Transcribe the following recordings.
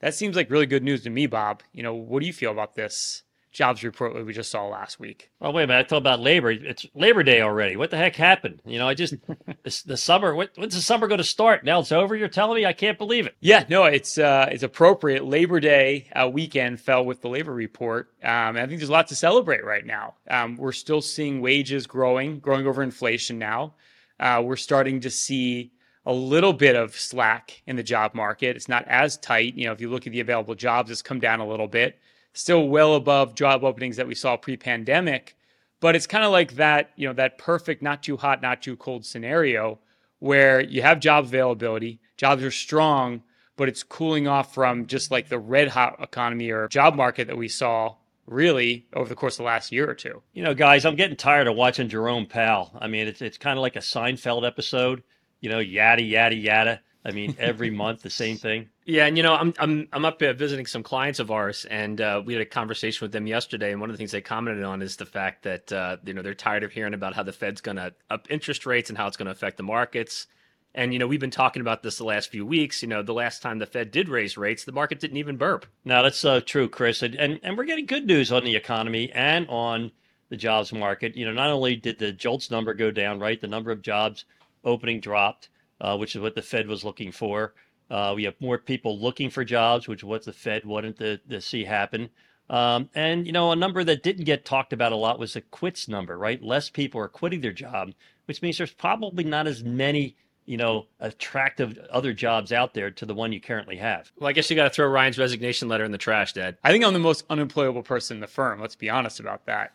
That seems like really good news to me, Bob. You know, what do you feel about this jobs report that we just saw last week? Oh wait a minute! I thought about labor. It's Labor Day already. What the heck happened? You know, I just the, the summer. What, when's the summer going to start? Now it's over. You're telling me? I can't believe it. Yeah, no, it's uh, it's appropriate. Labor Day uh, weekend fell with the labor report. Um, I think there's a lot to celebrate right now. Um, we're still seeing wages growing, growing over inflation now. Uh, we're starting to see a little bit of slack in the job market. It's not as tight. You know, if you look at the available jobs, it's come down a little bit. Still well above job openings that we saw pre-pandemic, but it's kind of like that, you know, that perfect not too hot, not too cold scenario where you have job availability, jobs are strong, but it's cooling off from just like the red hot economy or job market that we saw really over the course of the last year or two. You know, guys, I'm getting tired of watching Jerome Powell. I mean, it's it's kind of like a Seinfeld episode you know, yada yada yada. I mean, every month the same thing. Yeah, and you know, I'm I'm I'm up uh, visiting some clients of ours, and uh, we had a conversation with them yesterday. And one of the things they commented on is the fact that uh, you know they're tired of hearing about how the Fed's going to up interest rates and how it's going to affect the markets. And you know, we've been talking about this the last few weeks. You know, the last time the Fed did raise rates, the market didn't even burp. Now that's uh, true, Chris. And, and and we're getting good news on the economy and on the jobs market. You know, not only did the JOLTS number go down, right? The number of jobs opening dropped uh, which is what the Fed was looking for. Uh, we have more people looking for jobs, which is what the Fed wanted to, to see happen. Um, and, you know, a number that didn't get talked about a lot was the quits number, right? Less people are quitting their job, which means there's probably not as many, you know, attractive other jobs out there to the one you currently have. Well, I guess you got to throw Ryan's resignation letter in the trash, Dad. I think I'm the most unemployable person in the firm. Let's be honest about that.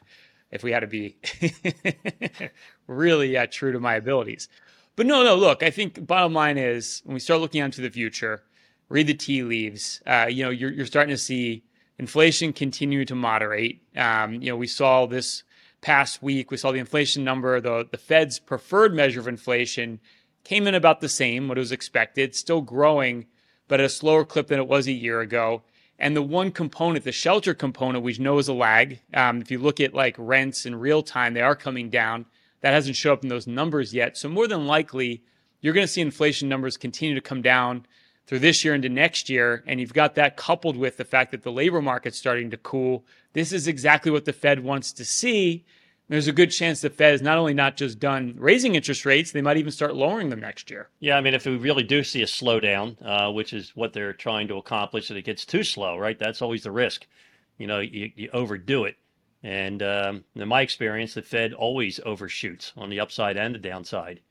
If we had to be really uh, true to my abilities. But no, no, look, I think bottom line is when we start looking into the future, read the tea leaves, uh, you know, you're, you're starting to see inflation continue to moderate. Um, you know, we saw this past week, we saw the inflation number, the, the Fed's preferred measure of inflation came in about the same, what it was expected, still growing, but at a slower clip than it was a year ago. And the one component, the shelter component, we know is a lag, um, if you look at like rents in real time, they are coming down. That hasn't shown up in those numbers yet. So more than likely, you're going to see inflation numbers continue to come down through this year into next year. And you've got that coupled with the fact that the labor market's starting to cool. This is exactly what the Fed wants to see. There's a good chance the Fed is not only not just done raising interest rates, they might even start lowering them next year. Yeah, I mean, if we really do see a slowdown, uh, which is what they're trying to accomplish, that it gets too slow, right? That's always the risk. You know, you, you overdo it. And um, in my experience, the Fed always overshoots on the upside and the downside.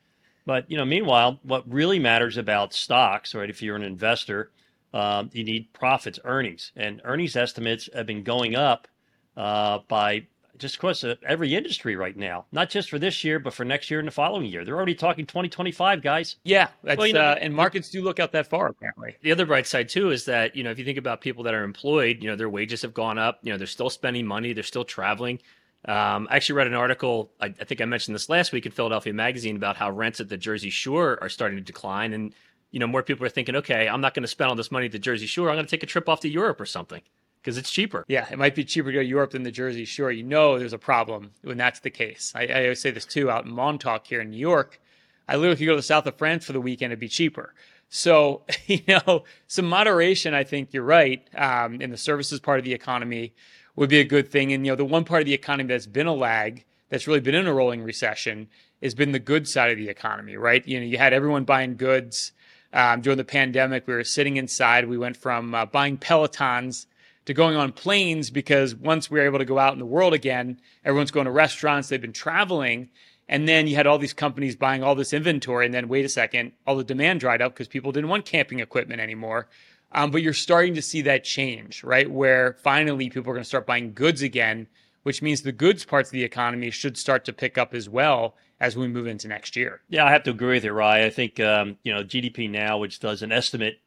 But you know, meanwhile, what really matters about stocks, right? If you're an investor, um, you need profits, earnings, and earnings estimates have been going up uh, by just across every industry right now, not just for this year, but for next year and the following year. They're already talking 2025, guys. Yeah, that's, well, you know, uh, and markets do look out that far apparently. The other bright side too is that you know if you think about people that are employed, you know their wages have gone up. You know they're still spending money, they're still traveling. Um, I actually read an article. I, I think I mentioned this last week in Philadelphia Magazine about how rents at the Jersey Shore are starting to decline, and you know more people are thinking, okay, I'm not going to spend all this money at the Jersey Shore. I'm going to take a trip off to Europe or something because it's cheaper. Yeah, it might be cheaper to go to Europe than the Jersey Shore. You know, there's a problem when that's the case. I, I always say this too out in Montauk here in New York. I literally could go to the south of France for the weekend; it'd be cheaper. So, you know, some moderation. I think you're right. Um, in the services part of the economy would be a good thing. And you know, the one part of the economy that's been a lag, that's really been in a rolling recession, has been the good side of the economy. Right? You know, you had everyone buying goods. Um, during the pandemic, we were sitting inside. We went from uh, buying Pelotons to going on planes because once we were able to go out in the world again, everyone's going to restaurants, they've been traveling. And then you had all these companies buying all this inventory. And then, wait a second, all the demand dried up because people didn't want camping equipment anymore. Um, but you're starting to see that change, right? Where finally people are going to start buying goods again, which means the goods parts of the economy should start to pick up as well as we move into next year. Yeah, I have to agree with you, Rye. I think um, you know GDP now, which does an estimate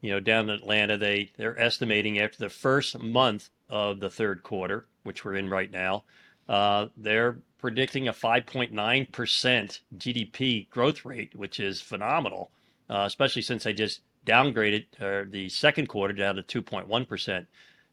you know, down in Atlanta, they they're estimating after the first month of the third quarter, which we're in right now, uh, they're predicting a 5.9 percent GDP growth rate, which is phenomenal, uh, especially since they just downgraded uh, the second quarter down to 2.1 percent.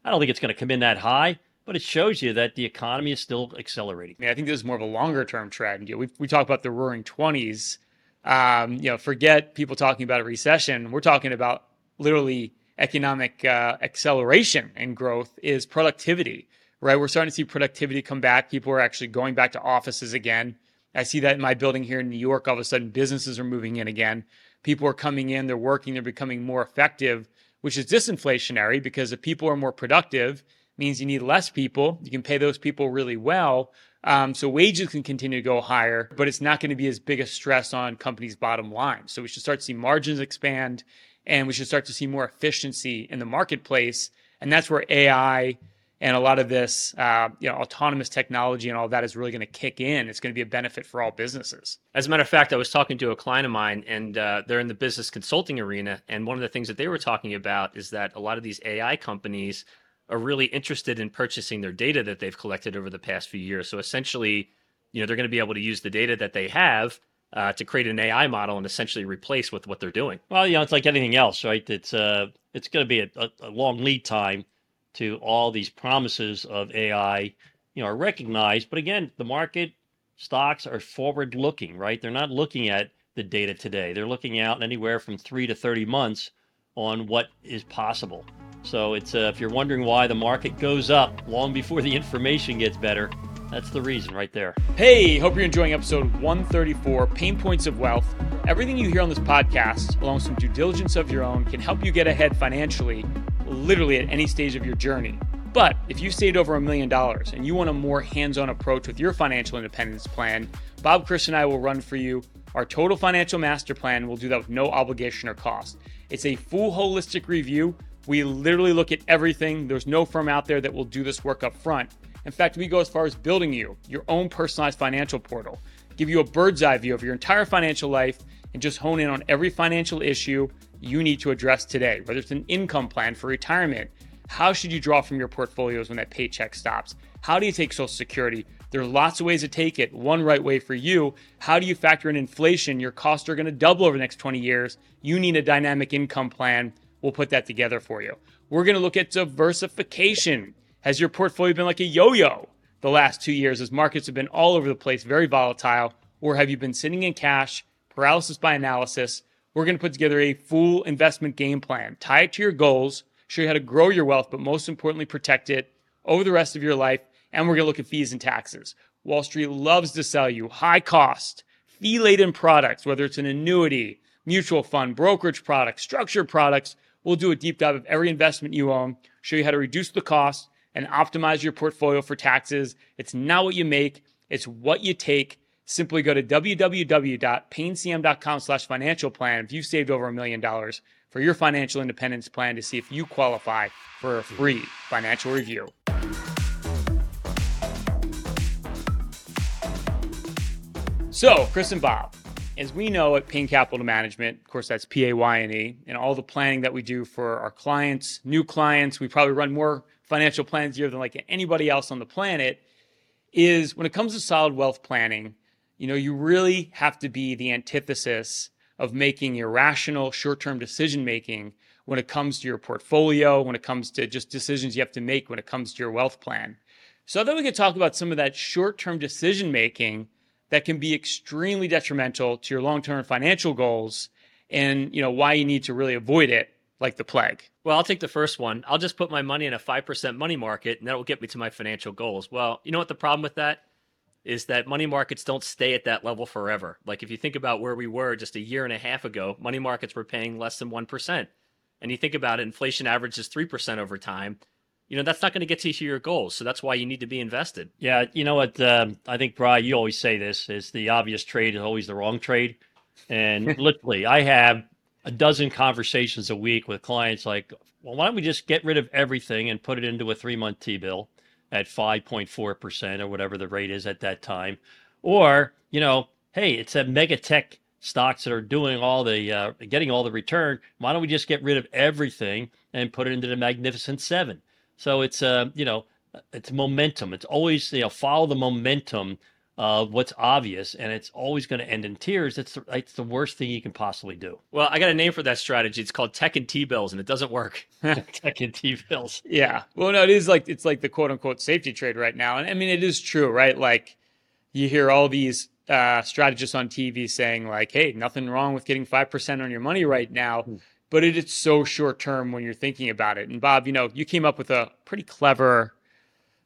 I don't think it's going to come in that high, but it shows you that the economy is still accelerating. Mean, I think this is more of a longer term trend. You know, we we talk about the roaring 20s. Um, you know, forget people talking about a recession. We're talking about literally economic uh, acceleration and growth is productivity, right? We're starting to see productivity come back. People are actually going back to offices again. I see that in my building here in New York. All of a sudden, businesses are moving in again. People are coming in, they're working, they're becoming more effective, which is disinflationary because if people are more productive, means you need less people. You can pay those people really well. Um, so wages can continue to go higher, but it's not going to be as big a stress on companies' bottom line. So we should start to see margins expand and we should start to see more efficiency in the marketplace. And that's where AI and a lot of this, uh, you know, autonomous technology and all that is really going to kick in. It's going to be a benefit for all businesses. As a matter of fact, I was talking to a client of mine, and uh, they're in the business consulting arena. And one of the things that they were talking about is that a lot of these AI companies are really interested in purchasing their data that they've collected over the past few years. So essentially, you know, they're going to be able to use the data that they have uh, to create an AI model and essentially replace with what they're doing. Well, you know, it's like anything else, right? It's uh, it's going to be a, a, long lead time to all these promises of AI, you know, are recognized. But again, the market stocks are forward looking, right? They're not looking at the data today. They're looking out anywhere from three to 30 months on what is possible. So it's uh, if you're wondering why the market goes up long before the information gets better, that's the reason right there. Hey, hope you're enjoying episode 134 Payne Points of Wealth. Everything you hear on this podcast, along with some due diligence of your own, can help you get ahead financially, literally at any stage of your journey. But if you saved over a million dollars and you want a more hands on approach with your financial independence plan, Bob, Chris, and I will run for you our total financial master plan. We'll do that with no obligation or cost. It's a full holistic review we literally look at everything. There's no firm out there that will do this work up front. In fact, we go as far as building you your own personalized financial portal, give you a bird's eye view of your entire financial life, and just hone in on every financial issue you need to address today, whether it's an income plan for retirement. How should you draw from your portfolios when that paycheck stops? How do you take Social Security? There are lots of ways to take it. One right way for you. How do you factor in inflation? Your costs are going to double over the next 20 years. You need a dynamic income plan we'll put that together for you. We're going to look at diversification. Has your portfolio been like a yo yo the last two years as markets have been all over the place, very volatile? Or have you been sitting in cash, paralysis by analysis? We're going to put together a full investment game plan, tie it to your goals, show you how to grow your wealth, but most importantly, protect it over the rest of your life. And we're going to look at fees and taxes. Wall Street loves to sell you high cost, fee laden products, whether it's an annuity, mutual fund, brokerage products, structured products We'll do a deep dive of every investment you own, show you how to reduce the cost and optimize your portfolio for taxes. It's not what you make, it's what you take. Simply go to www.paynecm.com slash financial plan if you've saved over a million dollars for your financial independence plan to see if you qualify for a free financial review. So, Chris and Bob, as we know at Payne Capital Management, of course, that's P A Y N E, and all the planning that we do for our clients, new clients, we probably run more financial plans here than like anybody else on the planet. Is when it comes to solid wealth planning, you know, you really have to be the antithesis of making irrational short term decision making when it comes to your portfolio, when it comes to just decisions you have to make when it comes to your wealth plan. So I thought we could talk about some of that short term decision making that can be extremely detrimental to your long-term financial goals and you know why you need to really avoid it like the plague. Well, I'll take the first one. I'll just put my money in a 5% money market and that will get me to my financial goals. Well, you know what the problem with that is that money markets don't stay at that level forever. Like if you think about where we were just a year and a half ago, money markets were paying less than 1%. And you think about it, inflation averages 3% over time you know that's not going to get you to your goals so that's why you need to be invested yeah you know what um, i think brian you always say this is the obvious trade is always the wrong trade and literally i have a dozen conversations a week with clients like well why don't we just get rid of everything and put it into a three month t-bill at 5.4% or whatever the rate is at that time? Or you know hey it's a mega tech stocks that are doing all the uh, getting all the return. Why don't we just get rid of everything and put it into the magnificent seven? So it's uh, you know, it's momentum. It's always you know follow the momentum of what's obvious, and it's always going to end in tears. It's the, it's the worst thing you can possibly do. Well, I got a name for that strategy. It's called tech and T bills, and it doesn't work. tech and T bills. Yeah. Well, no, it is like it's like the quote unquote safety trade right now, and I mean it is true, right? Like you hear all these uh, strategists on TV saying like, "Hey, nothing wrong with getting five percent on your money right now." Hmm but it is so short term when you're thinking about it. And Bob, you know, you came up with a pretty clever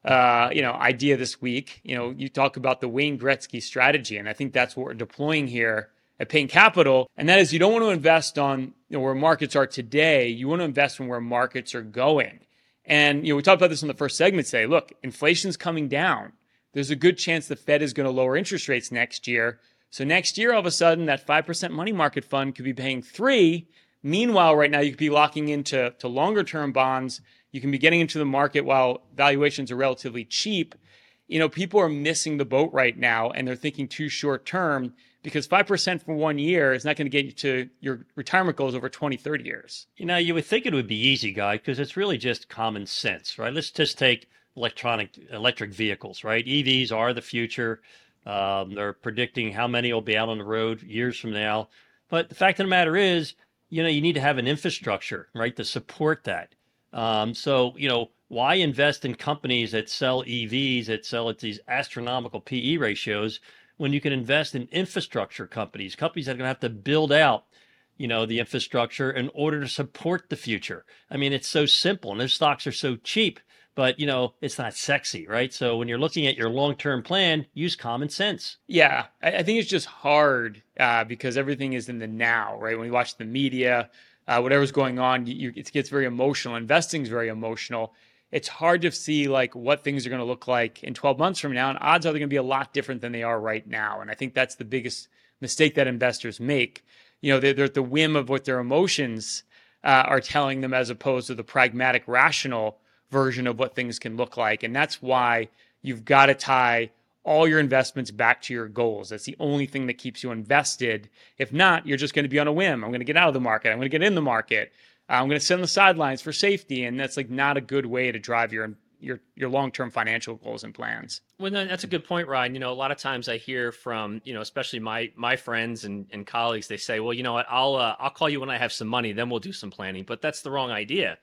uh, you know, idea this week. You know, you talk about the Wayne Gretzky strategy, and I think that's what we're deploying here at Payne Capital. And that is, you don't want to invest on you know where markets are today. You want to invest in where markets are going. And you know, we talked about this in the first segment. Say, look, inflation's coming down. There's a good chance the Fed is going to lower interest rates next year. So next year, all of a sudden, that five percent money market fund could be paying three. Meanwhile, right now, you could be locking into to longer term bonds you can be getting into the market while valuations are relatively cheap. You know, people are missing the boat right now and they're thinking too short term because 5% for one year is not going to get you to your retirement goals over 20, 30 years. You know, you would think it would be easy, guy, because it's really just common sense, right? Let's just take electronic electric vehicles, right? EVs are the future. Um, they're predicting how many will be out on the road years from now. But the fact of the matter is, you know, you need to have an infrastructure, right, to support that. Um, so, you know, why invest in companies that sell EVs, that sell at these astronomical PE ratios, when you can invest in infrastructure companies, companies that are going to have to build out, you know, the infrastructure in order to support the future? I mean, it's so simple, and those stocks are so cheap but you know it's not sexy right? So when you're looking at your long-term plan use common sense. Yeah i, think it's just hard uh, because everything is in the now right? When you watch the media uh, whatever's going on, you, it gets very emotional. Investing is very emotional. It's hard to see like what things are going to look like in 12 months from now, and odds are they're going to be a lot different than they are right now. And I think that's the biggest mistake that investors make. You know, they're, they're at the whim of what their emotions uh, are telling them, as opposed to the pragmatic, rational version of what things can look like. And that's why you've got to tie all your investments back to your goals. That's the only thing that keeps you invested. If not, you're just going to be on a whim. I'm going to get out of the market. I'm going to get in the market. Uh, I'm going to sit on the sidelines for safety, and that's like not a good way to drive your your your long term financial goals and plans. Well, that's a good point, Ryan. You know, a lot of times I hear from you know, especially my my friends and, and colleagues, they say, well, you know what, I'll uh, I'll call you when I have some money, then we'll do some planning. But that's the wrong idea.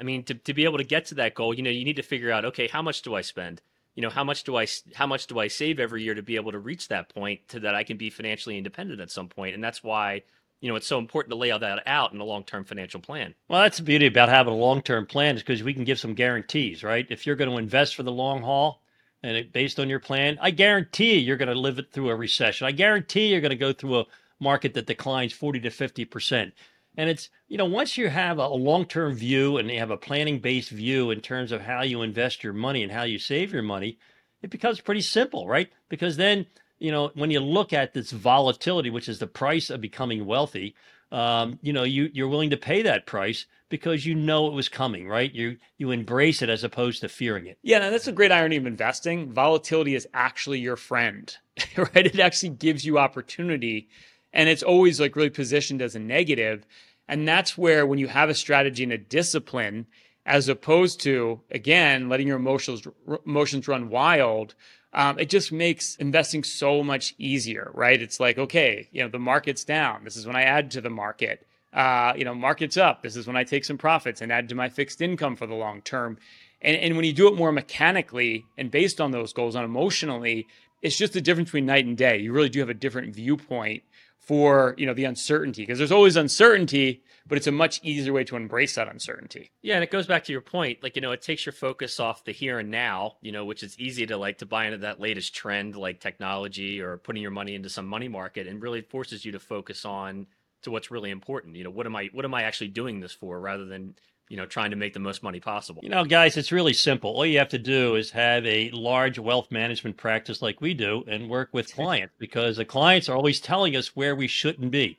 I mean, to to be able to get to that goal, you know, you need to figure out, okay, how much do I spend? You know how much do i how much do i save every year to be able to reach that point to that i can be financially independent at some point? And that's why you know it's so important to lay all that out in a long-term financial plan. Well that's the beauty about having a long-term plan is because we can give some guarantees right? If you're going to invest for the long haul and it, based on your plan i guarantee you're going to live it through a recession. I guarantee you're going to go through a market that declines 40 to 50 percent and it's, you know, once you have a long term view and you have a planning based view in terms of how you invest your money and how you save your money, it becomes pretty simple, right? Because then, you know, when you look at this volatility, which is the price of becoming wealthy, um, you know, you, you're willing to pay that price because you know it was coming, right? You you embrace it as opposed to fearing it. Yeah, and that's a great irony of investing. Volatility is actually your friend, right? It actually gives you opportunity, and it's always like really positioned as a negative. And that's where, when you have a strategy and a discipline, as opposed to, again, letting your emotions, emotions run wild, um, it just makes investing so much easier, right? It's like, okay, you know, the market's down. This is when I add to the market. Uh, you know, market's up. This is when I take some profits and add to my fixed income for the long term. And, and when you do it more mechanically and based on those goals, on emotionally, it's just the difference between night and day. You really do have a different viewpoint for you know the uncertainty because there's always uncertainty but it's a much easier way to embrace that uncertainty. Yeah and it goes back to your point like you know it takes your focus off the here and now you know which is easy to like to buy into that latest trend like technology or putting your money into some money market and really forces you to focus on to what's really important. You know what am i what am i actually doing this for rather than you know, trying to make the most money possible. You know, guys, it's really simple. All you have to do is have a large wealth management practice like we do and work with clients because the clients are always telling us where we shouldn't be.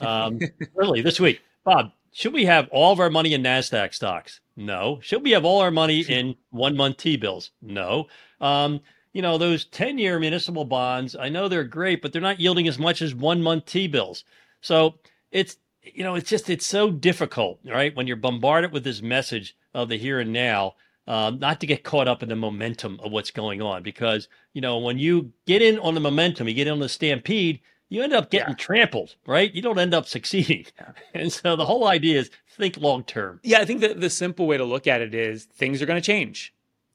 Um, really, this week, Bob, should we have all of our money in NASDAQ stocks? No. Should we have all our money in one month T bills? No. Um, you know, those 10 year municipal bonds, I know they're great, but they're not yielding as much as one month T bills. So it's you know, it's just it's so difficult, right? When you're bombarded with this message of the here and now, um, not to get caught up in the momentum of what's going on, because you know when you get in on the momentum, you get in on the stampede, you end up getting yeah. trampled, right? You don't end up succeeding. Yeah. And so the whole idea is think long term. Yeah, I think that the simple way to look at it is things are going to change,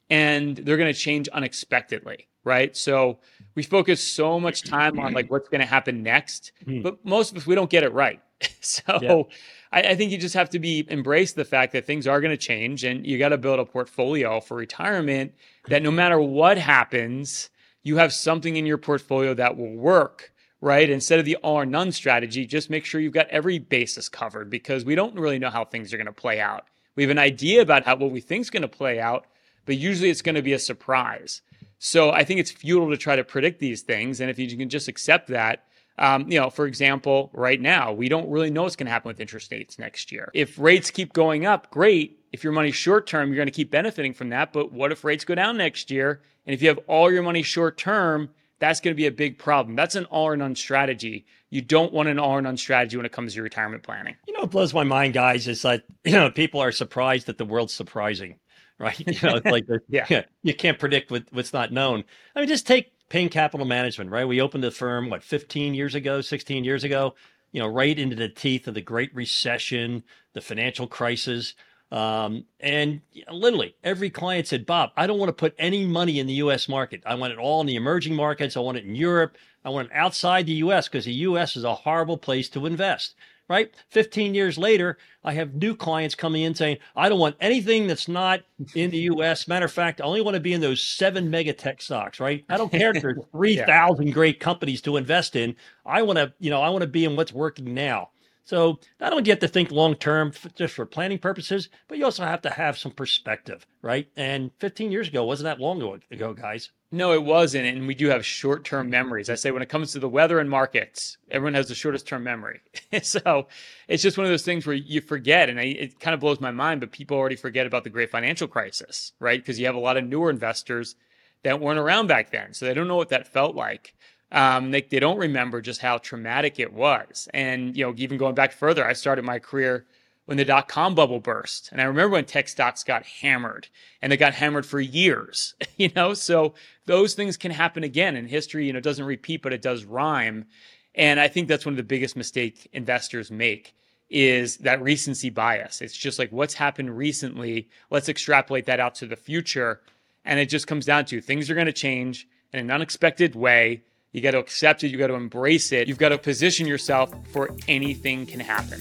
and they're going to change unexpectedly, right? So we focus so much time on like what's going to happen next, hmm. but most of us we don't get it right. so, I, I think you just have to be embrace the fact that things are going to change, and you got to build a portfolio for retirement that no matter what happens, you have something in your portfolio that will work right? Instead of the all or none strategy, just make sure you've got every basis covered because we don't really know how things are going to play out. We have an idea about how what we think is going to play out, but usually it's going to be a surprise. So I think it's futile to try to predict these things. And if you can just accept that, um, you know, for example, right now, we don't really know what's going to happen with interest rates next year. If rates keep going up, great. If your money's short term, you're going to keep benefiting from that. But what if rates go down next year? And if you have all your money short term, that's going to be a big problem. That's an all or none strategy. You don't want an all or none strategy when it comes to your retirement planning. You know, it blows my mind, guys. Is that, you know, people are surprised that the world's surprising, right? You know, it's like, yeah, you can't predict what, what's not known. I mean, just take Payne Capital Management, right? We opened the firm, what, 15 years ago, 16 years ago, you know, right into the teeth of the Great Recession, the financial crisis. Um, and literally every client said, Bob, I don't want to put any money in the US market. I want it all in the emerging markets. I want it in Europe. I want it outside the US because the US is a horrible place to invest right? 15 years later, I have new clients coming in saying, I don't want anything that's not in the US. Matter of fact, I only want to be in those seven mega tech stocks, right? I don't care if there's 3,000 yeah. great companies to invest in. I want to, you know, I want to be in what's working now. So not only do you have to think long term just for planning purposes, but you also have to have some perspective, right? And 15 years ago wasn't that long ago, guys. No, it wasn't. And we do have short term memories. I say when it comes to the weather and markets, everyone has the shortest term memory. so it's just one of those things where you forget. And I, it kind of blows my mind, but people already forget about the great financial crisis, right? Because you have a lot of newer investors that weren't around back then. So they don't know what that felt like um, they, they don't remember just how traumatic it was. And, you know, even going back further, I started my career when the dot com bubble burst. And I remember when tech stocks got hammered and they got hammered for years, you know, so those things can happen again in history. You know, it doesn't repeat, but it does rhyme. And I think that's one of the biggest mistakes investors make is that recency bias. It's just like what's happened recently. Let's extrapolate that out to the future. And it just comes down to things are going to change in an unexpected way. You got to accept it. You got to embrace it. You've got to position yourself for anything can happen.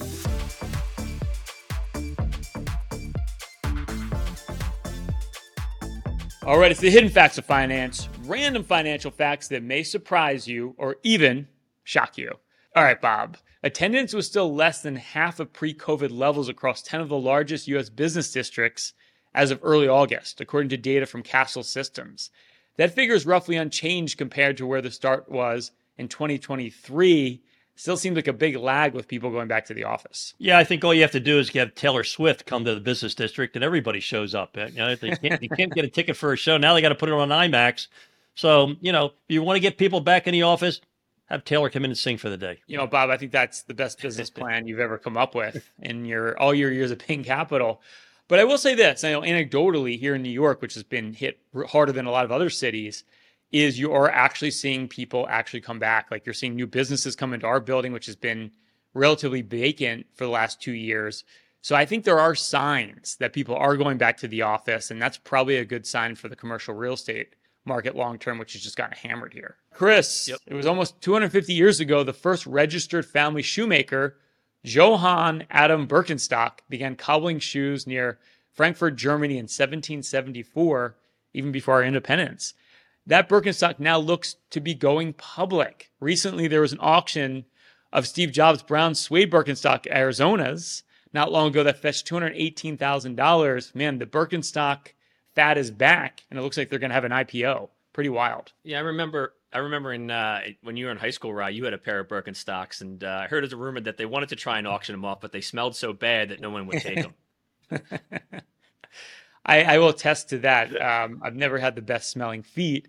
All right, it's the hidden facts of finance, random financial facts that may surprise you or even shock you. All right, Bob. Attendance was still less than half of pre COVID levels across 10 of the largest U.S. business districts as of early August, according to data from Kastle Systems. That figure is roughly unchanged compared to where the start was in 2023. Still seems like a big lag with people going back to the office. Yeah, I think all you have to do is have Taylor Swift come to the business district and everybody shows up. You know, they can't, you can't get a ticket for a show. Now they got to put it on IMAX. So, you know, if you want to get people back in the office, have Taylor come in and sing for the day. You know, Bob, I think that's the best business plan you've ever come up with in your all your years of Payne Capital. But I will say this, I know anecdotally here in New York, which has been hit harder than a lot of other cities, is you are actually seeing people actually come back. Like you're seeing new businesses come into our building, which has been relatively vacant for the last two years. So I think there are signs that people are going back to the office, and that's probably a good sign for the commercial real estate market long term, which has just gotten hammered here. Chris, yep. it was almost 250 years ago, the first registered family shoemaker Johann Adam Birkenstock began cobbling shoes near Frankfurt, Germany in 1774, even before our independence. That Birkenstock now looks to be going public. Recently, there was an auction of Steve Jobs' brown suede Birkenstock Arizonas not long ago that fetched $218,000. Man, the Birkenstock fat is back, and it looks like they're going to have an IPO. Pretty wild. Yeah, I remember I remember in uh, when you were in high school, Rye, you had a pair of Birkenstocks, and uh, I heard as a rumor that they wanted to try and auction them off, but they smelled so bad that no one would take them. I, I, will attest to that. Um, I've never had the best smelling feet,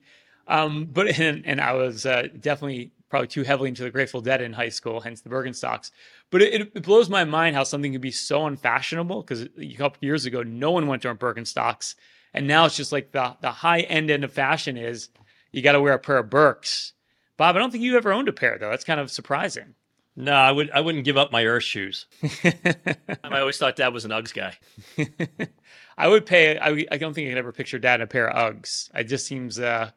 um, but and, and, I was uh, definitely probably too heavily into the Grateful Dead in high school, hence the Birkenstocks. But it, it blows my mind how something can be so unfashionable because a couple years ago, no one went to Birkenstocks, and now it's just like the the high end end of fashion is you got to wear a pair of Birks. Bob, I don't think you ever owned a pair though. That's kind of surprising. No, I would. I wouldn't give up my Earth shoes. I always thought Dad was an Uggs guy. I would pay. I, I don't think I could ever picture Dad in a pair of Uggs. It just seems. Uh,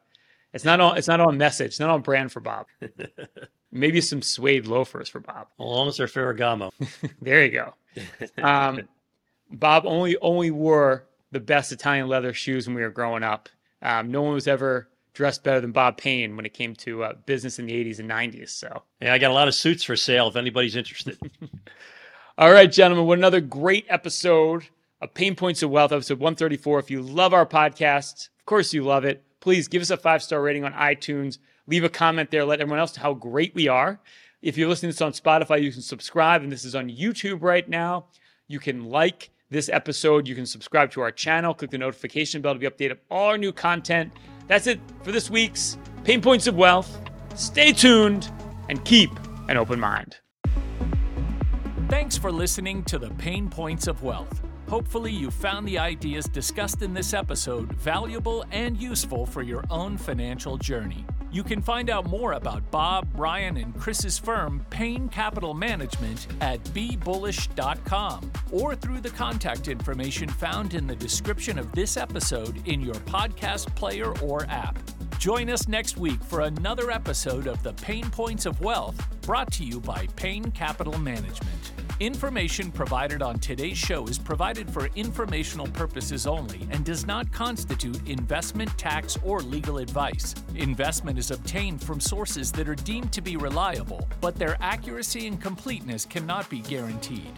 it's not on. It's not on message. It's not on brand for Bob. Maybe some suede loafers for Bob. As long as they're Ferragamo. there you go. Um, Bob only only wore the best Italian leather shoes when we were growing up. Um, no one was ever dressed better than Bob Payne when it came to uh, business in the 80s and 90s. So, yeah, I got a lot of suits for sale if anybody's interested. all right, gentlemen, what another great episode of Payne Points of Wealth, episode 134. If you love our podcast, of course you love it. Please give us a five star rating on iTunes. Leave a comment there. Let everyone else know how great we are. If you're listening to this on Spotify, you can subscribe. And this is on YouTube right now. You can like this episode. You can subscribe to our channel. Click the notification bell to be updated of all our new content. That's it for this week's Payne Points of Wealth. Stay tuned and keep an open mind. Thanks for listening to the Payne Points of Wealth. Hopefully, you found the ideas discussed in this episode valuable and useful for your own financial journey. You can find out more about Bob, Ryan, and Chris's firm, Payne Capital Management, at bebullish.com or through the contact information found in the description of this episode in your podcast player or app. Join us next week for another episode of The Payne Points of Wealth, brought to you by Payne Capital Management. Information provided on today's show is provided for informational purposes only and does not constitute investment, tax, or legal advice. Investment is obtained from sources that are deemed to be reliable, but their accuracy and completeness cannot be guaranteed.